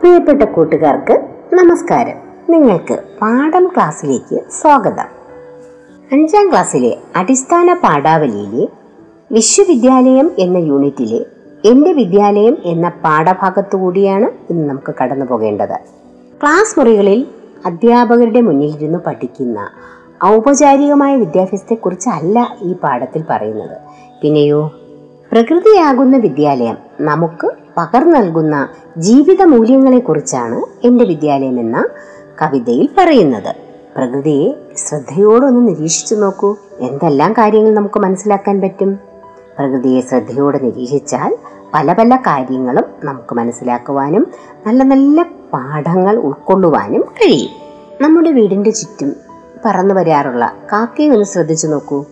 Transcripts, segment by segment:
പ്രിയപ്പെട്ട കൂട്ടുകാർക്ക് നമസ്കാരം. നിങ്ങൾക്ക് പാഠം ക്ലാസ്സിലേക്ക് സ്വാഗതം. അഞ്ചാം ക്ലാസ്സിലെ അടിസ്ഥാന പാഠാവലിയിലെ വിശ്വവിദ്യാലയം എന്ന യൂണിറ്റിലെ എന്റെ വിദ്യാലയം എന്ന പാഠഭാഗത്തു കൂടിയാണ് ഇന്ന് നമുക്ക് കടന്നു പോകേണ്ടത്. ക്ലാസ് മുറികളിൽ അധ്യാപകരുടെ മുന്നിൽ മുന്നിലിരുന്ന് പഠിക്കുന്ന ഔപചാരികമായ വിദ്യാഭ്യാസത്തെക്കുറിച്ചല്ല ഈ പാഠത്തിൽ പറയുന്നത്. പിന്നെയോ പ്രകൃതിയാകുന്ന വിദ്യാലയം. നമുക്ക് പകർന്നു നൽകുന്ന ജീവിത മൂല്യങ്ങളെക്കുറിച്ചാണ് എന്റെ വിദ്യാലയം എന്ന കവിതയിൽ പറയുന്നത്. പ്രകൃതിയെ ശ്രദ്ധയോടൊന്ന് നിരീക്ഷിച്ചു നോക്കൂ. എന്തെല്ലാം കാര്യങ്ങൾ നമുക്ക് മനസ്സിലാക്കാൻ പറ്റും? പ്രകൃതിയെ ശ്രദ്ധയോടെ നിരീക്ഷിച്ചാൽ പല പല കാര്യങ്ങളും നമുക്ക് മനസ്സിലാക്കുവാനും നല്ല നല്ല പാഠങ്ങൾ ഉൾക്കൊള്ളുവാനും കഴിയും. നമ്മുടെ വീടിന്റെ ചുറ്റും പറന്നു വരാറുള്ള കാക്കയെ ഒന്ന് ശ്രദ്ധിച്ചു നോക്കൂ.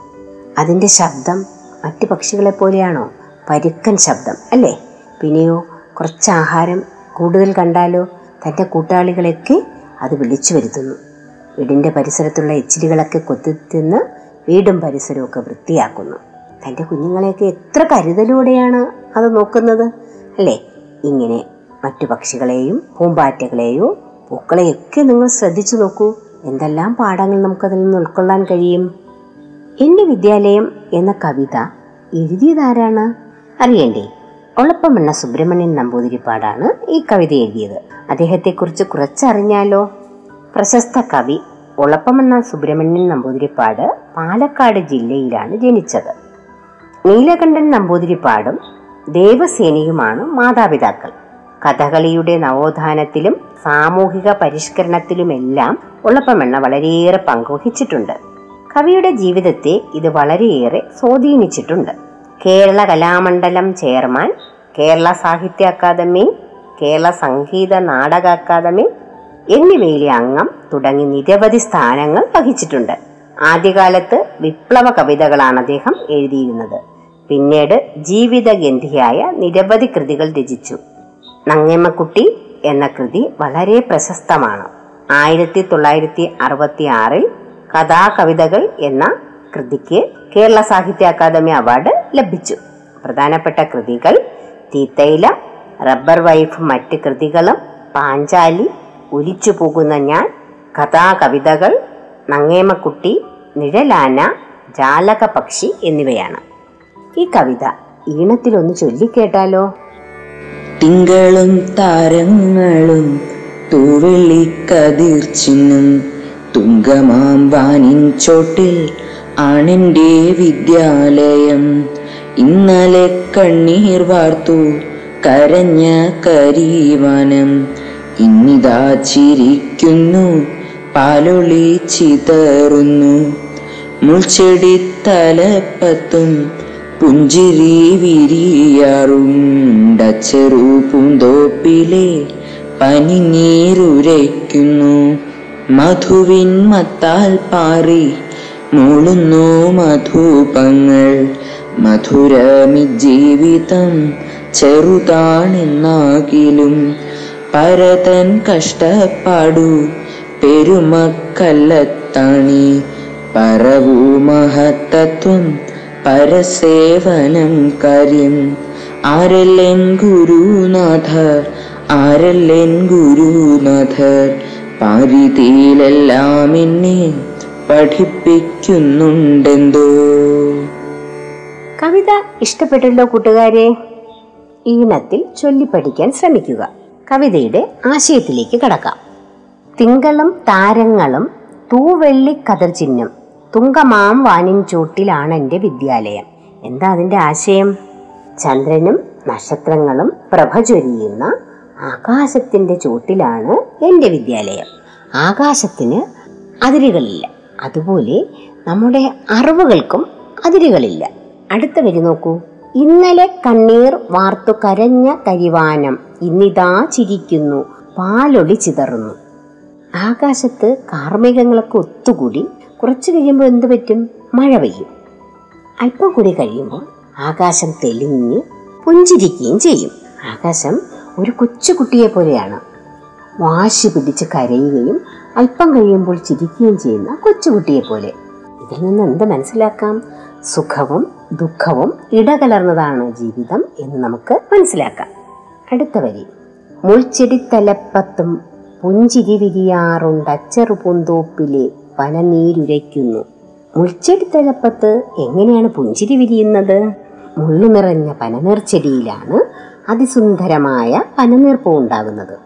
അതിന്റെ ശബ്ദം മറ്റ് പക്ഷികളെ പോലെയാണോ? പരുക്കൻ ശബ്ദം അല്ലേ? പിന്നെയോ കുറച്ച് ആഹാരം കൂടുതൽ കണ്ടാലോ? തന്റെ കൂട്ടാളികളെയൊക്കെ അത് വിളിച്ചു വരുത്തുന്നു. വീടിന്റെ പരിസരത്തുള്ള എച്ചിലുകളൊക്കെ കൊത്തിത്തിന്ന് വീടും പരിസരവും ഒക്കെ വൃത്തിയാക്കുന്നു. തന്റെ കുഞ്ഞുങ്ങളെയൊക്കെ എത്ര കരുതലോടെയാണ് അത് നോക്കുന്നത് അല്ലേ? ഇങ്ങനെ മറ്റു പക്ഷികളെയും പൂമ്പാറ്റകളെയോ പൂക്കളെയൊക്കെ നിങ്ങൾ ശ്രദ്ധിച്ചു നോക്കൂ. എന്തെല്ലാം പാഠങ്ങൾ നമുക്കതിൽ നിന്ന് ഉൾക്കൊള്ളാൻ കഴിയും? എന്റെ വിദ്യാലയം എന്ന കവിത എഴുതിയതാരാണ്? അറിയണ്ടേ ഒളപ്പമണ്ണ സുബ്രഹ്മണ്യൻ നമ്പൂതിരിപ്പാടാണ് ഈ കവിത എഴുതിയത്. അദ്ദേഹത്തെക്കുറിച്ച് കുറച്ചറിഞ്ഞാലോ? പ്രശസ്ത കവി ഒളപ്പമണ്ണ സുബ്രഹ്മണ്യൻ നമ്പൂതിരിപ്പാട് പാലക്കാട് ജില്ലയിലാണ് ജനിച്ചത്. നീലകണ്ഠൻ നമ്പൂതിരിപ്പാടും ദേവസേനയുമാണ് മാതാപിതാക്കൾ. കഥകളിയുടെ നവോത്ഥാനത്തിലും സാമൂഹിക പരിഷ്കരണത്തിലുമെല്ലാം ഒളപ്പമെണ്ണ വളരെയേറെ പങ്കുവഹിച്ചിട്ടുണ്ട്. കവിയുടെ ജീവിതത്തെ ഇത് വളരെയേറെ സ്വാധീനിച്ചിട്ടുണ്ട്. കേരള കലാമണ്ഡലം ചെയർമാൻ കേരള സാഹിത്യ അക്കാദമി കേരള സംഗീത നാടക അക്കാദമി എന്നിവയിലെ അംഗം തുടങ്ങി നിരവധി സ്ഥാനങ്ങൾ വഹിച്ചിട്ടുണ്ട്. ആദ്യകാലത്ത് വിപ്ലവ കവിതകളാണ് അദ്ദേഹം എഴുതിയിരുന്നത്. പിന്നീട് ജീവിതഗന്ധിയായ നിരവധി കൃതികൾ രചിച്ചു. നങ്ങേമ്മക്കുട്ടി എന്ന കൃതി വളരെ പ്രശസ്തമാണ്. ആയിരത്തി തൊള്ളായിരത്തി അറുപത്തി ആറിൽ കഥാകവിതകൾ എന്ന കൃതിക്ക് കേരള സാഹിത്യ അക്കാദമി അവാർഡ് ലഭിച്ചു. പ്രധാനപ്പെട്ട കൃതികൾ തീത്തൈല റബ്ബർ വൈഫ് മറ്റ് കൃതികളും പാഞ്ചാലി ഒലിച്ചു പോകുന്ന ഞാൻ കഥാകവിതകൾ നങ്ങേമക്കുട്ടി നിഴലാന ജാലക പക്ഷി എന്നിവയാണ്. ഈ കവിത ഈണത്തിലൊന്ന് ചൊല്ലിക്കേട്ടാലോ? തിങ്കളും താരങ്ങളും തൂവെള്ളി ചിന്നും തുങ്കമാം വാനിൻ ചോട്ടിൽ ആണെന്റെ വിദ്യാലയം. ഇന്നലെ കണ്ണീർ വാർത്തു കരഞ്ഞ കരീവനം. ഇന്നിതാ ചിരിക്കുന്നു പാലൊളി ചിതറുന്നു. മുൾച്ചെടി തലപ്പത്തും പുഞ്ചിരി വിരിയാറുണ്ടച്ചെറു പൂന്തോപ്പിലെ പനിനീരുരയ്ക്കുന്നു. മധുവിൻ മത്താൽ പാറി. മൂളുന്നു മധുപങ്ങൾ. മധുരമി ജീവിതം ചെറുതാണെന്നാകിലും പരതൻ കഷ്ടപ്പാടു പെരുമക്കല്ലത്താണി. പറവൂ മഹത്തത്വം പരസേവനം കാര്യം. ആരല്ലെൻ ഗുരുനാഥർ ആരല്ലെൻ ഗുരുനാഥർ പാരിതിയിലെല്ലാം എന്നെ പഠിപ്പിക്കുന്നുണ്ടെന്തോ? കവിത ഇഷ്ടപ്പെട്ടല്ലോ കൂട്ടുകാരെ? ഈണത്തിൽ ചൊല്ലിപ്പഠിക്കാൻ ശ്രമിക്കുക. കവിതയുടെ ആശയത്തിലേക്ക് കടക്കാം. തിങ്കളും താരങ്ങളും തൂവെള്ളി കതിർ ചിഹ്നം തുങ്കമാം വാനിൻ ചൂട്ടിലാണ് എന്റെ വിദ്യാലയം. എന്താ അതിന്റെ ആശയം? ചന്ദ്രനും നക്ഷത്രങ്ങളും പ്രഭ ചൊരിയുന്ന ആകാശത്തിന്റെ ചോട്ടിലാണ് എന്റെ വിദ്യാലയം. ആകാശത്തിന് അതിരുകളില്ല. അതുപോലെ നമ്മുടെ അറിവുകൾക്കും അതിരുകളില്ല. അടുത്ത വരി നോക്കൂ. ഇന്നലെ കണ്ണീർ വാർത്തു കരഞ്ഞ കരിവാനം ഇന്നിതാ ചിരിക്കുന്നു പാലൊളി ചിതറുന്നു. ആകാശത്ത് കാർമ്മികങ്ങളൊക്കെ ഒത്തുകൂടി കുറച്ച് കഴിയുമ്പോൾ എന്ത് പറ്റും? മഴ പെയ്യും. അല്പം കൂടി കഴിയുമ്പോൾ ആകാശം തെളിഞ്ഞ് പുഞ്ചിരിക്കുകയും ചെയ്യും. ആകാശം ഒരു കൊച്ചുകുട്ടിയെ പോലെയാണ്. വാശി പിടിച്ച് കരയുകയും അല്പം കഴിയുമ്പോൾ ചിരിക്കുകയും ചെയ്യുന്ന കൊച്ചുകുട്ടിയെ പോലെ. ഇതിൽ നിന്ന് എന്ത് മനസ്സിലാക്കാം? സുഖവും ദുഃഖവും ഇടകലർന്നതാണ് ജീവിതം എന്ന് നമുക്ക് മനസ്സിലാക്കാം. അടുത്ത വരി. മുൾച്ചെടിത്തലപ്പത്തും പുഞ്ചിരി വിരിയാറുണ്ട് അച്ചറു പൂന്തോപ്പിലെ പനനീരുരയ്ക്കുന്നു മുൾച്ചെടി തലപ്പത്ത് എങ്ങനെയാണ് പുഞ്ചിരി വിരിയുന്നത്? മുള്ളു നിറഞ്ഞ പനനീർച്ചെടിയിലാണ് അതിസുന്ദരമായ പനനീർപ്പൂ ഉണ്ടാകുന്നത്.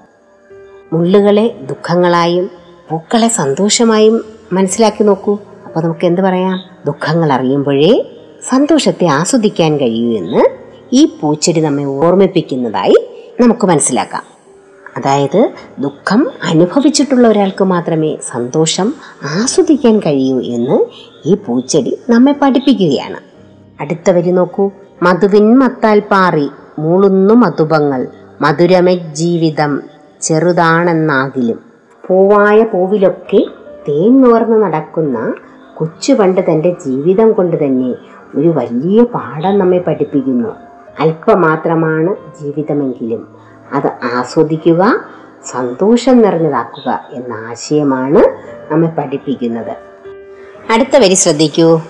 മുള്ളുകളെ ദുഃഖങ്ങളായും പൂക്കളെ സന്തോഷമായും മനസ്സിലാക്കി നോക്കൂ. അപ്പോൾ നമുക്ക് എന്ത് പറയാം? ദുഃഖങ്ങൾ അറിയുമ്പോഴേ സന്തോഷത്തെ ആസ്വദിക്കാൻ കഴിയൂ എന്ന് ഈ പൂച്ചെടി നമ്മെ ഓർമ്മിപ്പിക്കുന്നതായി നമുക്ക് മനസ്സിലാക്കാം. അതായത് ദുഃഖം അനുഭവിച്ചിട്ടുള്ള ഒരാൾക്ക് മാത്രമേ സന്തോഷം ആസ്വദിക്കാൻ കഴിയൂ എന്ന് ഈ പൂച്ചെടി നമ്മെ പഠിപ്പിക്കുകയാണ്. അടുത്ത വരി നോക്കൂ. മധുവിൻ മത്താൽ പാറി മൂളുന്നു മധുപങ്ങൾ. മധുരമ ജീവിതം. ചെറുതാണെന്നാകിലും. പൂവായ പൂവിലൊക്കെ തേൻ നോർന്ന് നടക്കുന്ന കൊച്ചു പണ്ട് തന്റെ ജീവിതം കൊണ്ട് തന്നെ ഒരു വലിയ പാഠം നമ്മെ പഠിപ്പിക്കുന്നു. അല്പമാത്രമാണ് ജീവിതമെങ്കിലും. അത് ആസ്വദിക്കുക സന്തോഷം നിറഞ്ഞതാക്കുക എന്ന ആശയമാണ് നമ്മെ പഠിപ്പിക്കുന്നത്. അടുത്ത വരി ശ്രദ്ധിക്കൂ.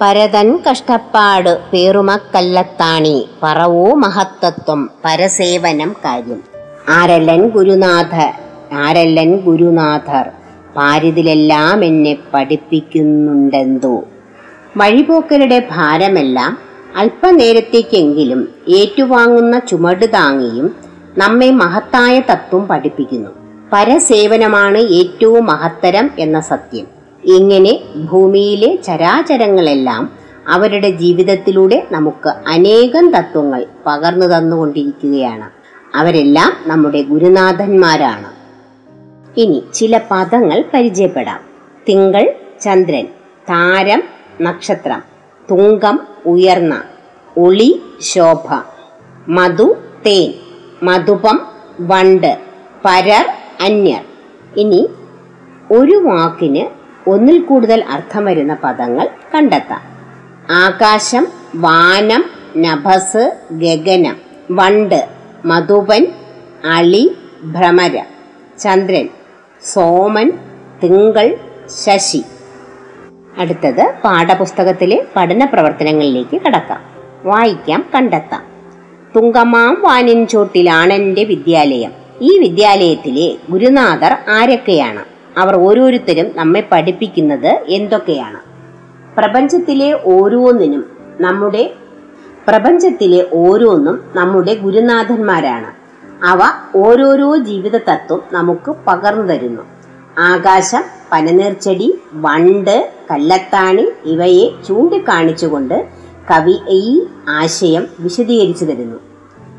പരതൻ കഷ്ടപ്പാട് പേറുമക്കല്ലത്താണി. പറവോ മഹത്തത്വം പരസേവനം കാര്യം. ആരല്ലൻ ഗുരുനാഥ ആരല്ലൻ ഗുരുനാഥർ പാരിതിലെല്ലാം എന്നെ പഠിപ്പിക്കുന്നുണ്ടെന്തോ. വഴിപോക്കരുടെ ഭാരമെല്ലാം അല്പനേരത്തേക്കെങ്കിലും ഏറ്റുവാങ്ങുന്ന ചുമട് താങ്ങിയും നമ്മെ മഹത്തായ തത്വം പഠിപ്പിക്കുന്നു. പരസേവനമാണ് ഏറ്റവും മഹത്തരം എന്ന സത്യം. ഇങ്ങനെ ഭൂമിയിലെ ചരാചരങ്ങളെല്ലാം അവരുടെ ജീവിതത്തിലൂടെ നമുക്ക് അനേകം തത്വങ്ങൾ പകർന്നു തന്നുകൊണ്ടിരിക്കുകയാണ്. അവരെല്ലാം നമ്മുടെ ഗുരുനാഥന്മാരാണ്. ഇനി ചില പദങ്ങൾ പരിചയപ്പെടാം. തിങ്കൾ ചന്ദ്രൻ താരം നക്ഷത്രം തുങ്കം ഉയർന്ന ഒളി ശോഭ മധു തേൻ മധുപം വണ്ട് പരർ അന്യർ. ഇനി ഒരു വാക്കിന് ഒന്നിൽ കൂടുതൽ അർത്ഥം വരുന്ന പദങ്ങൾ കണ്ടെത്താം. ആകാശം വാനം നഭസ് ഗഗനം വണ്ട് മധുപൻ അളി ഭ്രമര ചന്ദ്രൻ സോമൻ തിങ്കൾ ശശി. അടുത്തത് പാഠപുസ്തകത്തിലെ പഠന പ്രവർത്തനങ്ങളിലേക്ക് കടക്കാം. വായിക്കാം കണ്ടെത്താം. തുങ്കമാം വാനിൻ ചോട്ടിലാണെന്റെ വിദ്യാലയം. ഈ വിദ്യാലയത്തിലെ ഗുരുനാഥർ ആരൊക്കെയാണ്? അവർ ഓരോരുത്തരും നമ്മെ പഠിപ്പിക്കുന്നത് എന്തൊക്കെയാണ്? പ്രപഞ്ചത്തിലെ ഓരോന്നിനും നമ്മുടെ പ്രപഞ്ചത്തിലെ ഓരോന്നും നമ്മുടെ ഗുരുനാഥന്മാരാണ്. അവ ഓരോരോ ജീവിത തത്വം നമുക്ക് പകർന്നു തരുന്നു. ആകാശം പനനീർച്ചെടി വണ്ട് കല്ലത്താണി ഇവയെ ചൂണ്ടിക്കാണിച്ചുകൊണ്ട് കവി ഈ ആശയം വിശദീകരിച്ചു തരുന്നു.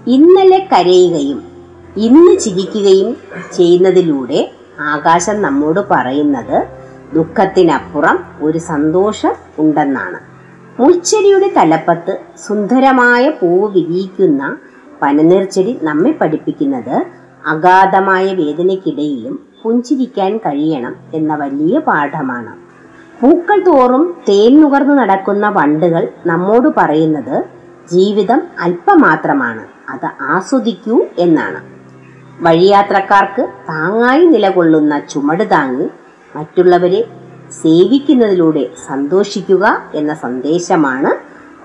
ഇന്നലെ കരയുകയും ഇന്ന് ചിരിക്കുകയും ചെയ്യുന്നതിലൂടെ ആകാശം നമ്മോട് പറയുന്നത് ദുഃഖത്തിനപ്പുറം ഒരു സന്തോഷം ഉണ്ടെന്നാണ്. മുൾച്ചെടിയുടെ തലപ്പത്ത് സുന്ദരമായ പൂവ് വിരിയിക്കുന്ന പനനീർച്ചെടി നമ്മെ പഠിപ്പിക്കുന്നത് അഗാധമായ വേദനയ്ക്കിടയിലും പുഞ്ചിരിക്കാൻ കഴിയണം എന്ന വലിയ പാഠമാണ്. പൂക്കൾ തോറും തേൻ നുകർന്നു നടക്കുന്ന വണ്ടുകൾ നമ്മോട് പറയുന്നത് ജീവിതം അല്പമാത്രമാണ്. അത് ആസ്വദിക്കൂ എന്നാണ്. വഴിയാത്രക്കാർക്ക് താങ്ങായി നിലകൊള്ളുന്ന ചുമട് താങ്ങി മറ്റുള്ളവരെ സേവിക്കുന്നതിലൂടെ സന്തോഷിക്കുക എന്ന സന്ദേശമാണ്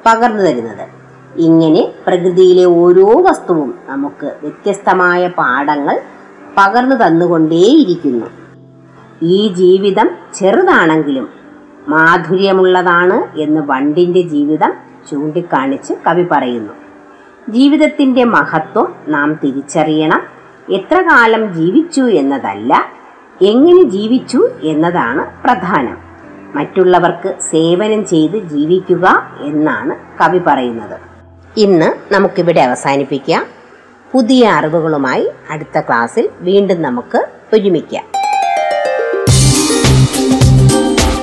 പകർന്നു തരുന്നത്. ഇങ്ങനെ പ്രകൃതിയിലെ ഓരോ വസ്തുവും നമുക്ക് വ്യത്യസ്തമായ പാഠങ്ങൾ പകർന്നു തന്നുകൊണ്ടേയിരിക്കുന്നു. ഈ ജീവിതം ചെറുതാണെങ്കിലും മാധുര്യമുള്ളതാണ് എന്ന് വണ്ടിന്റെ ജീവിതം ചൂണ്ടിക്കാണിച്ച് കവി പറയുന്നു. ജീവിതത്തിന്റെ മഹത്വം നാം തിരിച്ചറിയണം. എത്ര കാലം ജീവിച്ചു എന്നതല്ല എങ്ങനെ ജീവിച്ചു എന്നതാണ് പ്രധാനം. മറ്റുള്ളവർക്ക് സേവനം ചെയ്ത് ജീവിക്കുക എന്നാണ് കവി പറയുന്നത്. ഇന്ന് നമുക്കിവിടെ അവസാനിപ്പിക്കാം. പുതിയ അറിവുകളുമായി അടുത്ത ക്ലാസ്സിൽ വീണ്ടും നമുക്ക് ഒരുമിക്കാം.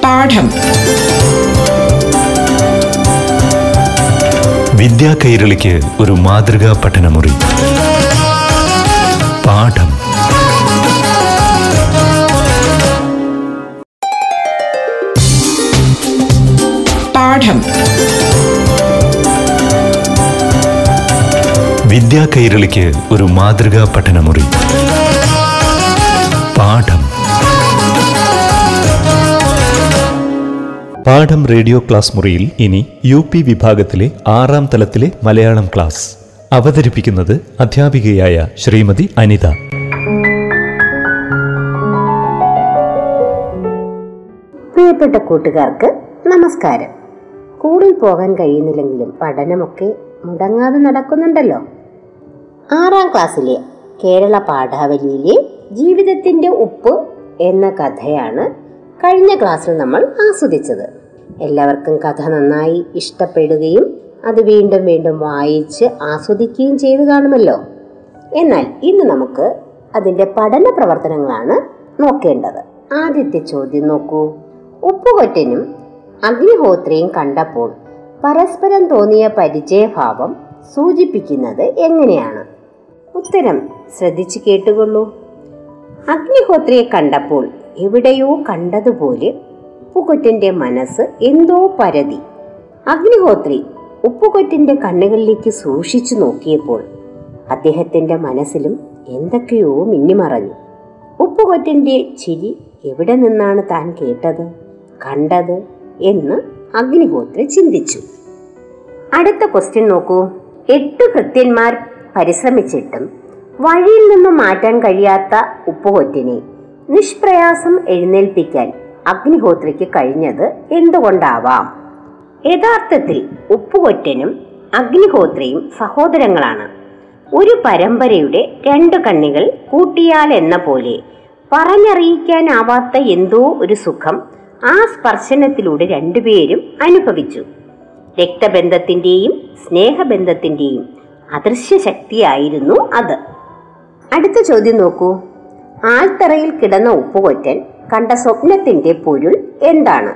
പാഠം. വിദ്യാ കൈരളിക്ക് ഒരു മാതൃകാ പഠനമുറി. പാഠം. പാഠം. വിദ്യാ കൈരളിക്ക് ഒരു മാതൃകാ പഠനമുറി. പാഠം. പാഠം റേഡിയോ ക്ലാസ് മുറിയിൽ ഇനി യു പി വിഭാഗത്തിലെ ആറാം തലത്തിലെ മലയാളം ക്ലാസ്. അവതരിപ്പിക്കുന്നത് അധ്യാപികയായ ശ്രീമതി അനിത. പ്രിയപ്പെട്ട കൂട്ടുകാർക്ക് നമസ്കാരം. സ്കൂളിൽ പോകാൻ കഴിയുന്നില്ലെങ്കിലും പഠനമൊക്കെ മുടങ്ങാതെ നടക്കുന്നുണ്ടല്ലോ. ആറാം ക്ലാസ്സിലെ കേരള പാഠാവലിയിലെ ജീവിതത്തിന്റെ ഉപ്പ് എന്ന കഥയാണ് കഴിഞ്ഞ ക്ലാസ്സിൽ നമ്മൾ ആസ്വദിച്ചത്. എല്ലാവർക്കും കഥ നന്നായി ഇഷ്ടപ്പെടുകയും അത് വീണ്ടും വീണ്ടും വായിച്ച് ആസ്വദിക്കുകയും ചെയ്തു കാണുമല്ലോ. എന്നാൽ ഇന്ന് നമുക്ക് അതിന്റെ പഠന പ്രവർത്തനങ്ങളാണ് നോക്കേണ്ടത്. ആദ്യത്തെ ചോദ്യം നോക്കൂ. ഉപ്പുകൊറ്റനും അഗ്നിഹോത്രിയും കണ്ടപ്പോൾ പരസ്പരം തോന്നിയ പരിചയഭാവം സൂചിപ്പിക്കുന്നത് എങ്ങനെയാണ്? ഉത്തരം ശ്രദ്ധിച്ചു കേട്ടുകൊള്ളൂ. അഗ്നിഹോത്രിയെ കണ്ടപ്പോൾ എവിടെയോ കണ്ടതുപോലെ ഉപ്പുകൊറ്റന്റെ മനസ്സ് എന്തോ പരതി. അഗ്നിഹോത്രി ഉപ്പുകൊറ്റന്റെ കണ്ണുകളിലേക്ക് സൂക്ഷിച്ചു നോക്കിയപ്പോൾ അദ്ദേഹത്തിന്റെ മനസ്സിലും എന്തൊക്കെയോ മിന്നിമറഞ്ഞു. ഉപ്പുകൊറ്റന്റെ ചിരി എവിടെ നിന്നാണ് താൻ കേട്ടത് കണ്ടത് എന്ന് അഗ്നിഹോത്ര ചിന്തിച്ചു. അടുത്ത ക്വസ്റ്റ്യൻ നോക്കൂ. എട്ട് കൃത്യന്മാർ പരിശ്രമിച്ചിട്ടും വഴിയിൽ നിന്നും മാറ്റാൻ കഴിയാത്ത ഉപ്പുകൊറ്റിനെ നിഷ്പ്രയാസം എഴുന്നേൽപ്പിക്കാൻ അഗ്നിഹോത്രയ്ക്ക് കഴിഞ്ഞത് എന്തുകൊണ്ടാവാം? യഥാർത്ഥത്തിൽ ഉപ്പുകൊറ്റനും അഗ്നിഹോത്രയും സഹോദരങ്ങളാണ്. ഒരു പരമ്പരയുടെ രണ്ടു കണ്ണികൾ കൂട്ടിയാൽ എന്ന പോലെ പറഞ്ഞറിയിക്കാനാവാത്ത എന്തോ ഒരു സുഖം ആ സ്പർശനത്തിലൂടെ രണ്ടുപേരും അനുഭവിച്ചു. രക്തബന്ധത്തിന്റെയും സ്നേഹബന്ധത്തിന്റെയും അദൃശ്യ ശക്തിയായിരുന്നു അത്. അടുത്ത ചോദ്യം നോക്കൂ. ആൽത്തറയിൽ കിടന്ന ഉപ്പുകൊറ്റൻ കണ്ട സ്വപ്നത്തിന്റെ പൊരുൾ എന്താണ്?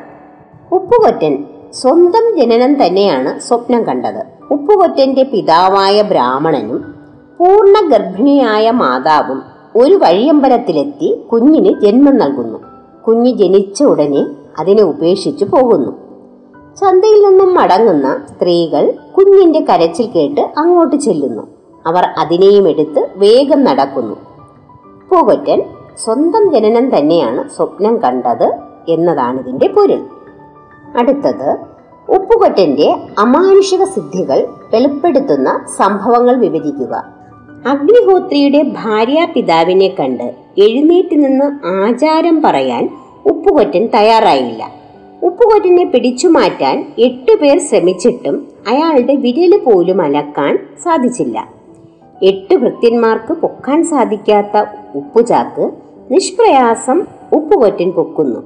ഉപ്പുകൊറ്റൻ സ്വന്തം ജനനം തന്നെയാണ് സ്വപ്നം കണ്ടത്. ഉപ്പുകൊറ്റന്റെ പിതാവായ ബ്രാഹ്മണനും പൂർണ ഗർഭിണിയായ മാതാവും ഒരു വഴിയമ്പലത്തിലെത്തി കുഞ്ഞിന് ജന്മം നൽകുന്നു. കുഞ്ഞ് ജനിച്ച ഉടനെ അതിനെ ഉപേക്ഷിച്ചു പോകുന്നു. ചന്തയിൽ നിന്നും മടങ്ങുന്ന സ്ത്രീകൾ കുഞ്ഞിന്റെ കരച്ചിൽ കേട്ട് അങ്ങോട്ട് ചെല്ലുന്നു. അവർ അതിനെയും എടുത്ത് വേഗം നടക്കുന്നു. പൂകൊറ്റൻ സ്വന്തം ജനനം തന്നെയാണ് സ്വപ്നം കണ്ടത് എന്നതാണ് ഇതിന്റെ പൊരുൾ. അടുത്തത് ഉപ്പുകൊറ്റന്റെ അമാനുഷിക സിദ്ധികൾ വെളിപ്പെടുത്തുന്ന സംഭവങ്ങൾ വിവരിക്കുക. അഗ്നിഹോത്രിയുടെ ഭാര്യ പിതാവിനെ കണ്ട് എഴുന്നേറ്റ് നിന്ന് ആചാരം പറയാൻ ഉപ്പുകൊറ്റൻ തയ്യാറായില്ല. ഉപ്പുകൊറ്റനെ പിടിച്ചു മാറ്റാൻ എട്ടുപേർ ശ്രമിച്ചിട്ടും അയാളുടെ വിരൽ പോലും അലക്കാൻ സാധിച്ചില്ല. എട്ട് ഭൃത്യന്മാർക്ക് പൊക്കാൻ സാധിക്കാത്ത ഉപ്പുചാക്ക് നിഷ്പ്രയാസം ഉപ്പുകൊറ്റൻ പൊക്കുന്നു.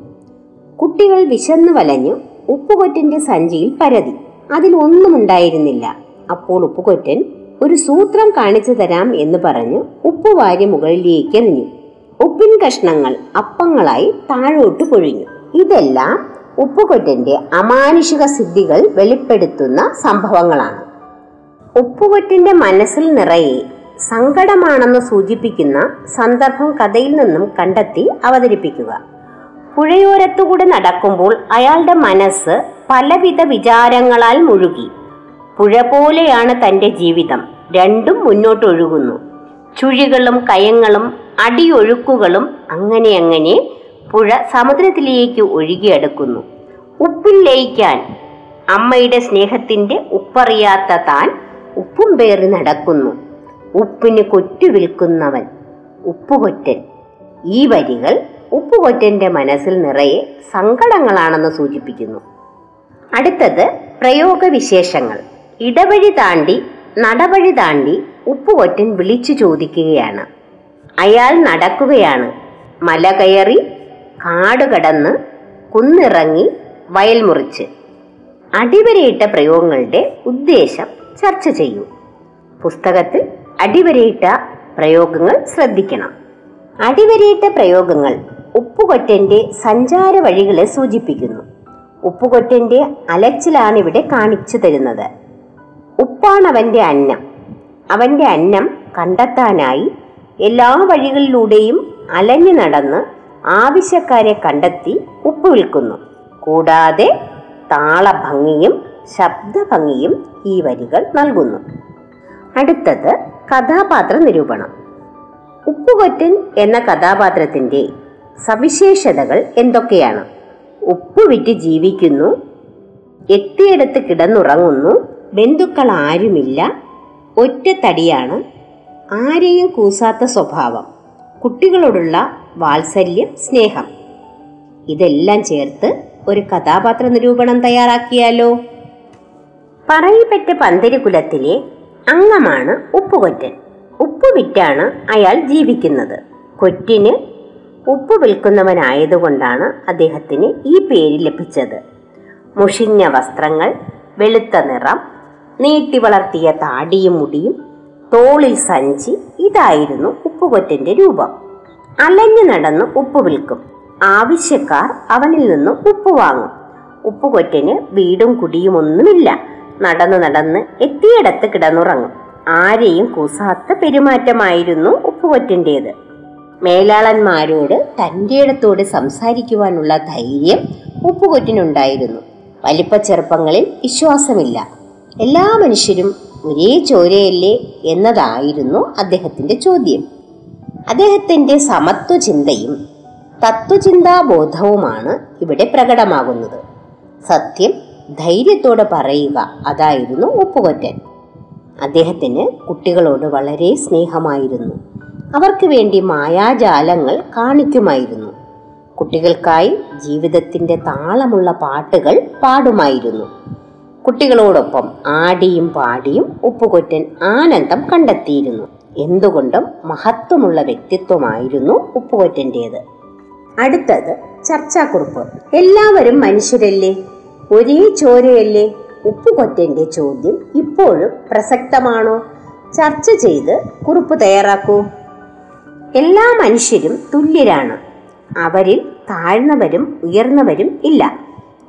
കുട്ടികൾ വിശന്നു വലഞ്ഞു ഉപ്പുകൊറ്റന്റെ സഞ്ചിയിൽ പരതി. അതിൽ ഒന്നും ഉണ്ടായിരുന്നില്ല. അപ്പോൾ ഉപ്പുകൊറ്റൻ ഒരു സൂത്രം കാണിച്ചു തരാം എന്ന് പറഞ്ഞ് ഉപ്പുവാരി മുകളിലേക്ക് എറിഞ്ഞു. ഉപ്പിൻ കഷ്ണങ്ങൾ അപ്പങ്ങളായി താഴോട്ട് പൊഴിഞ്ഞു. ഇതെല്ലാം ഉപ്പുകൊറ്റന്റെ അമാനുഷിക സിദ്ധികൾ വെളിപ്പെടുത്തുന്ന സംഭവങ്ങളാണ്. ഉപ്പുകൊറ്റന്റെ മനസ്സിൽ നിറയെ സങ്കടമാണെന്ന് സൂചിപ്പിക്കുന്ന സന്ദർഭം കഥയിൽ നിന്നും കണ്ടെത്തി അവതരിപ്പിക്കുക. പുഴയോരത്തുകൂടെ നടക്കുമ്പോൾ അയാളുടെ മനസ്സ് പലവിധ വിചാരങ്ങളാൽ മുഴുകി. പുഴ പോലെയാണ് തന്റെ ജീവിതം. രണ്ടും മുന്നോട്ടൊഴുകുന്നു. ചുഴികളും കയങ്ങളും അടിയൊഴുക്കുകളും അങ്ങനെ അങ്ങനെ പുഴ സമുദ്രത്തിലേക്ക് ഒഴുകിയെടുക്കുന്നു. ഉപ്പിൽ ലയിക്കാൻ അമ്മയുടെ സ്നേഹത്തിന്റെ ഉപ്പറിയാത്ത താൻ ഉപ്പും പേറി നടക്കുന്നു. ഉപ്പിന് കൊറ്റു വിൽക്കുന്നവൻ ഉപ്പുകൊറ്റൻ. ഈ വരികൾ ഉപ്പുകൊറ്റന്റെ മനസ്സിൽ നിറയെ സങ്കടങ്ങളാണെന്ന് സൂചിപ്പിക്കുന്നു. അടുത്തത് പ്രയോഗവിശേഷങ്ങൾ. ഇടവഴി താണ്ടി നടവഴി താണ്ടി ഉപ്പുകൊറ്റൻ വിളിച്ചു ചോദിക്കുകയാണ്. അയാൾ നടക്കുകയാണ്. മല കയറി കാട് കടന്ന് കുന്നിറങ്ങി വയൽ മുറിച്ച്. അടിവരയിട്ട പ്രയോഗങ്ങളുടെ ഉദ്ദേശം ചർച്ച ചെയ്യൂ. പുസ്തകത്തിൽ അടിവരയിട്ട പ്രയോഗങ്ങൾ ശ്രദ്ധിക്കണം. അടിവരയിട്ട പ്രയോഗങ്ങൾ ഉപ്പുകൊറ്റന്റെ സഞ്ചാര വഴികളെ സൂചിപ്പിക്കുന്നു. ഉപ്പുകൊറ്റന്റെ അലച്ചിലാണ് ഇവിടെ കാണിച്ചു തരുന്നത്. ഉപ്പാണവന്റെ അന്നം. അവന്റെ അന്നം കണ്ടെത്താനായി എല്ലാ വഴികളിലൂടെയും അലഞ്ഞു നടന്ന് ആവശ്യക്കാരെ കണ്ടെത്തി ഉപ്പ് വിൽക്കുന്നു. കൂടാതെ താളഭംഗിയും ശബ്ദഭംഗിയും ഈ വരികൾ നൽകുന്നു. അടുത്തത് കഥാപാത്ര നിരൂപണം ഉപ്പുകൊറ്റൻ എന്ന കഥാപാത്രത്തിന്റെ സവിശേഷതകൾ എന്തൊക്കെയാണ്? ഉപ്പ് വിറ്റ് ജീവിക്കുന്നു എത്തിയിടത്ത് കിടന്നുറങ്ങുന്നു ബന്ധുക്കൾ ആരുമില്ല ഒറ്റത്തടിയാണ് ആരെയും കൂസാത്ത സ്വഭാവം കുട്ടികളോടുള്ള വാത്സല്യം സ്നേഹം. ഇതെല്ലാം ചേർത്ത് ഒരു കഥാപാത്ര നിരൂപണം തയ്യാറാക്കിയാലോ? പറയിപ്പറ്റ പന്തിരികുലത്തിലെ അംഗമാണ് ഉപ്പുകൊറ്റൻ. ഉപ്പുവിറ്റാണ് അയാൾ ജീവിക്കുന്നത്. കൊറ്റിന് ഉപ്പ് വിൽക്കുന്നവനായതുകൊണ്ടാണ് അദ്ദേഹത്തിന് ഈ പേര് ലഭിച്ചത്. മുഷിഞ്ഞ വസ്ത്രങ്ങൾ വെളുത്ത നിറം നീട്ടി വളർത്തിയ താടിയും മുടിയും തോളിൽ സഞ്ചി ഇതായിരുന്നു ഉപ്പുകൊറ്റന്റെ രൂപം. അലഞ്ഞു നടന്ന് ഉപ്പ് വിൽക്കും. ആവശ്യക്കാർ അവനിൽ നിന്ന് ഉപ്പ് വാങ്ങും. ഉപ്പുകൊറ്റന് വീടും കുടിയും ഒന്നുമില്ല. നടന്ന് നടന്ന് എത്തിയിടത്ത് കിടന്നുറങ്ങും. ആരെയും കൂസാത്ത പെരുമാറ്റമായിരുന്നു ഉപ്പുകൊറ്റന്റേത് മേലാളന്മാരോട് തന്റെ ഇടത്തോട് സംസാരിക്കുവാനുള്ള ധൈര്യം ഉപ്പുകൊറ്റിനുണ്ടായിരുന്നു. വലിപ്പ ചെറുപ്പങ്ങളിൽ വിശ്വാസമില്ല. എല്ലാ മനുഷ്യരും ഒരേ ചോരയല്ലേ എന്നതായിരുന്നു അദ്ദേഹത്തിന്റെ ചോദ്യം. അദ്ദേഹത്തിന്റെ സമത്വചിന്തയും തത്വചിന്താബോധവുമാണ് ഇവിടെ പ്രകടമാകുന്നത്. സത്യം ധൈര്യത്തോടെ പറയുക അതായിരുന്നു ഉപ്പുകൊറ്റൻ. അദ്ദേഹത്തിന് കുട്ടികളോട് വളരെ സ്നേഹമായിരുന്നു. അവർക്ക് വേണ്ടി മായാജാലങ്ങൾ കാണിക്കുമായിരുന്നു. കുട്ടികൾക്കായി ജീവിതത്തിന്റെ താളമുള്ള പാട്ടുകൾ പാടുമായിരുന്നു. കുട്ടികളോടൊപ്പം ആടിയും പാടിയും ഉപ്പുകൊറ്റൻ ആനന്ദം കണ്ടെത്തിയിരുന്നു. എന്തുകൊണ്ടും മഹത്വമുള്ള വ്യക്തിത്വമായിരുന്നു ഉപ്പുകൊറ്റന്റേത്. അടുത്തത് ചർച്ചാക്കുറിപ്പ്. എല്ലാവരും മനുഷ്യരല്ലേ? ഒരേ ചോരയല്ലേ? ഉപ്പുകൊറ്റന്റെ ചോദ്യം ഇപ്പോഴും പ്രസക്തമാണോ? ചർച്ച ചെയ്ത് കുറിപ്പ് തയ്യാറാക്കൂ. എല്ലാ മനുഷ്യരും തുല്യരാണ്. അവരിൽ താഴ്ന്നവരും ഉയർന്നവരും ഇല്ല.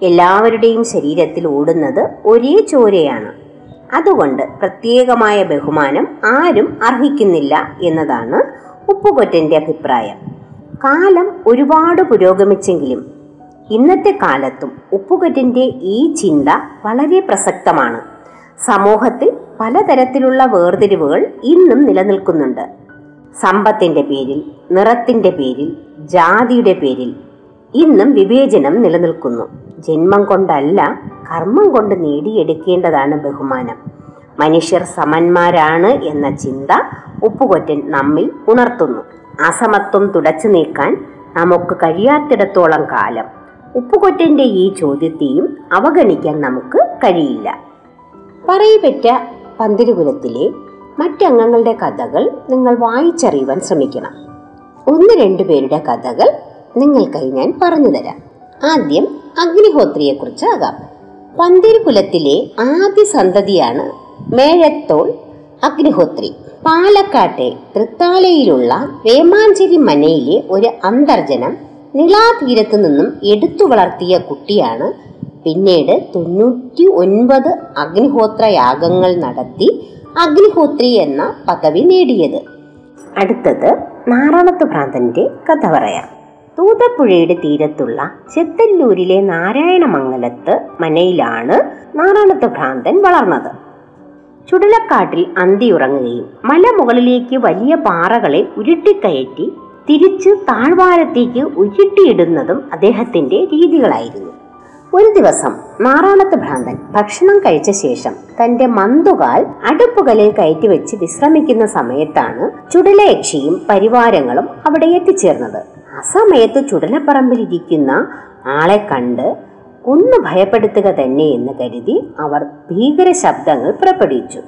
എല്ലാവരുടെയും ശരീരത്തിൽ ഓടുന്നത് ഒരേ ചോരയാണ്. അതുകൊണ്ട് പ്രത്യേകമായ ബഹുമാനം ആരും അർഹിക്കുന്നില്ല എന്നതാണ് ഉപ്പുകൊറ്റന്റെ അഭിപ്രായം. കാലം ഒരുപാട് പുരോഗമിച്ചെങ്കിലും ഇന്നത്തെ കാലത്തും ഉപ്പുകൊറ്റന്റെ ഈ ചിന്ത വളരെ പ്രസക്തമാണ്. സമൂഹത്തിൽ പലതരത്തിലുള്ള വേർതിരിവുകൾ ഇന്നും നിലനിൽക്കുന്നുണ്ട്. സമ്പത്തിന്റെ പേരിൽ നിറത്തിന്റെ പേരിൽ ജാതിയുടെ പേരിൽ ഇന്നും വിവേചനം നിലനിൽക്കുന്നു. ജന്മം കൊണ്ടല്ല കർമ്മം കൊണ്ട് നേടിയെടുക്കേണ്ടതാണ് ബഹുമാനം. മനുഷ്യർ സമന്മാരാണ് എന്ന ചിന്ത ഉപ്പുകൊറ്റൻ നമ്മിൽ ഉണർത്തുന്നു. അസമത്വം തുടച്ചു നീക്കാൻ നമുക്ക് കഴിയാത്തിടത്തോളം കാലം. ഉപ്പുകൊറ്റന്റെ ഈ ചോദ്യത്തെയും അവഗണിക്കാൻ നമുക്ക് കഴിയില്ല. പറയപ്പെട്ട പന്തിരുകുലത്തിലെ മറ്റംഗങ്ങളുടെ കഥകൾ നിങ്ങൾ വായിച്ചറിയുവാൻ ശ്രമിക്കണം. ഒന്ന് രണ്ടു പേരുടെ കഥകൾ നിങ്ങൾക്കായി ഞാൻ പറഞ്ഞു തരാം. ആദ്യം അഗ്നിഹോത്രിയെക്കുറിച്ച് ആകാം. പന്തിരുകുലത്തിലെ ആദ്യ സന്തതിയാണ് മേഴത്തോൾ അഗ്നിഹോത്രി. പാലക്കാട്ടെ തൃത്താലയിലുള്ള വേമാഞ്ചേരി മനയിലെ ഒരു അന്തർജനം നിളാതീരത്തു നിന്നും എടുത്തു വളർത്തിയ കുട്ടിയാണ് പിന്നീട് തൊണ്ണൂറ്റി ഒൻപത് അഗ്നിഹോത്ര യാഗങ്ങൾ നടത്തി അഗ്നിഹോത്രി എന്ന പദവി നേടിയത്. അടുത്തത് നാറാണത്ത് ഭ്രാന്തന്റെ കഥ പറയാം. തൂതപ്പുഴയുടെ തീരത്തുള്ള ചെത്തല്ലൂരിലെ നാരായണമംഗലത്ത് മനയിലാണ് നാറാണത്ത് ഭ്രാന്തൻ വളർന്നത്. ചുടലക്കാട്ടിൽ അന്തിയുറങ്ങുകയും മലമുകളിലേക്ക് വലിയ പാറകളെ ഉരുട്ടിക്കയറ്റി തിരിച്ച് താഴ്വാരത്തേക്ക് ഉരുട്ടിയിടുന്നതും അദ്ദേഹത്തിന്റെ രീതികളായിരുന്നു. ഒരു ദിവസം നാറാണത്ത് ഭ്രാന്തൻ ഭക്ഷണം കഴിച്ച ശേഷം തന്റെ മന്തുകാൽ അടുപ്പുകലിൽ കയറ്റി വെച്ച് വിശ്രമിക്കുന്ന സമയത്താണ് ചുടലയക്ഷിയും പരിവാരങ്ങളും അവിടെ എത്തിച്ചേർന്നത്. ആ സമയത്ത് ചുടലപ്പറമ്പിലിരിക്കുന്ന ആളെ കണ്ട് ഒന്ന് ഭയപ്പെടുത്തുക തന്നെ എന്ന് കരുതി അവർ ഭീകര ശബ്ദങ്ങൾ പുറപ്പെടുവിച്ചു.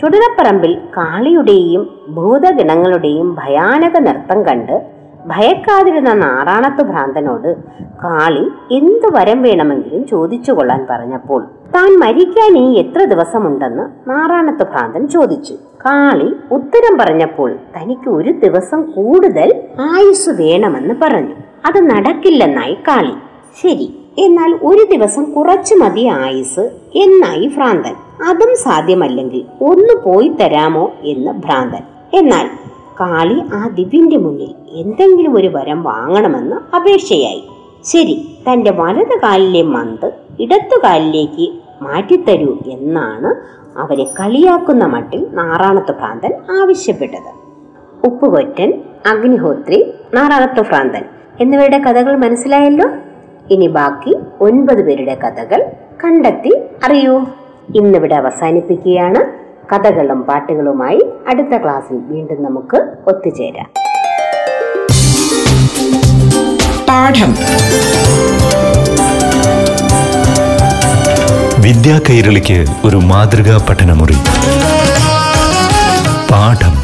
ചുടലപ്പറമ്പിൽ കാളിയുടെയും ഭൂതഗണങ്ങളുടെയും ഭയാനക നൃത്തം കണ്ട് ഭയക്കാതിരുന്ന നാറാണത്ത് ഭ്രാന്തനോട് കാളി എന്ത് വരം വേണമെങ്കിലും ചോദിച്ചു കൊള്ളാൻ പറഞ്ഞപ്പോൾ താൻ മരിക്കാൻ ഇനി എത്ര ദിവസമുണ്ടെന്ന് നാറാണത്ത് ഭ്രാന്തൻ ചോദിച്ചു. കാളി ഉത്തരം പറഞ്ഞപ്പോൾ തനിക്ക് ഒരു ദിവസം കൂടുതൽ ആയുസ് വേണമെന്ന് പറഞ്ഞു. അത് നടക്കില്ലെന്നായി കാളി. ശരി എന്നാൽ ഒരു ദിവസം കുറച്ചു മതി ആയുസ് എന്നായി ഭ്രാന്തൻ. അതും സാധ്യമല്ലെങ്കിൽ ഒന്ന് പോയി തരാമോ എന്ന് ഭ്രാന്തൻ. എന്നാൽ കാളി ആ ദിവ്യന്റെ മുന്നിൽ എന്തെങ്കിലും ഒരു വരം വാങ്ങണമെന്ന് അപേക്ഷയായി. ശരി തന്റെ വലത് കാലിലെ മന്ത് ഇടത്തു കാലിലേക്ക് മാറ്റിത്തരൂ എന്നാണ് അവരെ കളിയാക്കുന്ന മട്ടിൽ നാറാണത്ത് ഭ്രാന്തൻ ആവശ്യപ്പെട്ടത്. ഉപ്പുകൊറ്റൻ അഗ്നിഹോത്രി നാറാണത്ത് ഭ്രാന്തൻ എന്നിവരുടെ കഥകൾ മനസ്സിലായല്ലോ? ഇനി ബാക്കി ഒൻപത് പേരുടെ കഥകൾ കണ്ടെത്തി അറിയൂ. ഇന്നിവിടെ അവസാനിപ്പിക്കുകയാണ്. കഥകളും പാട്ടുകളുമായി അടുത്ത ക്ലാസ്സിൽ വീണ്ടും നമുക്ക് ഒത്തുചേരാം. പാഠം. വിദ്യാ കൈരളിക്ക് ഒരു മാതൃകാ പഠനമുറി. പാഠം.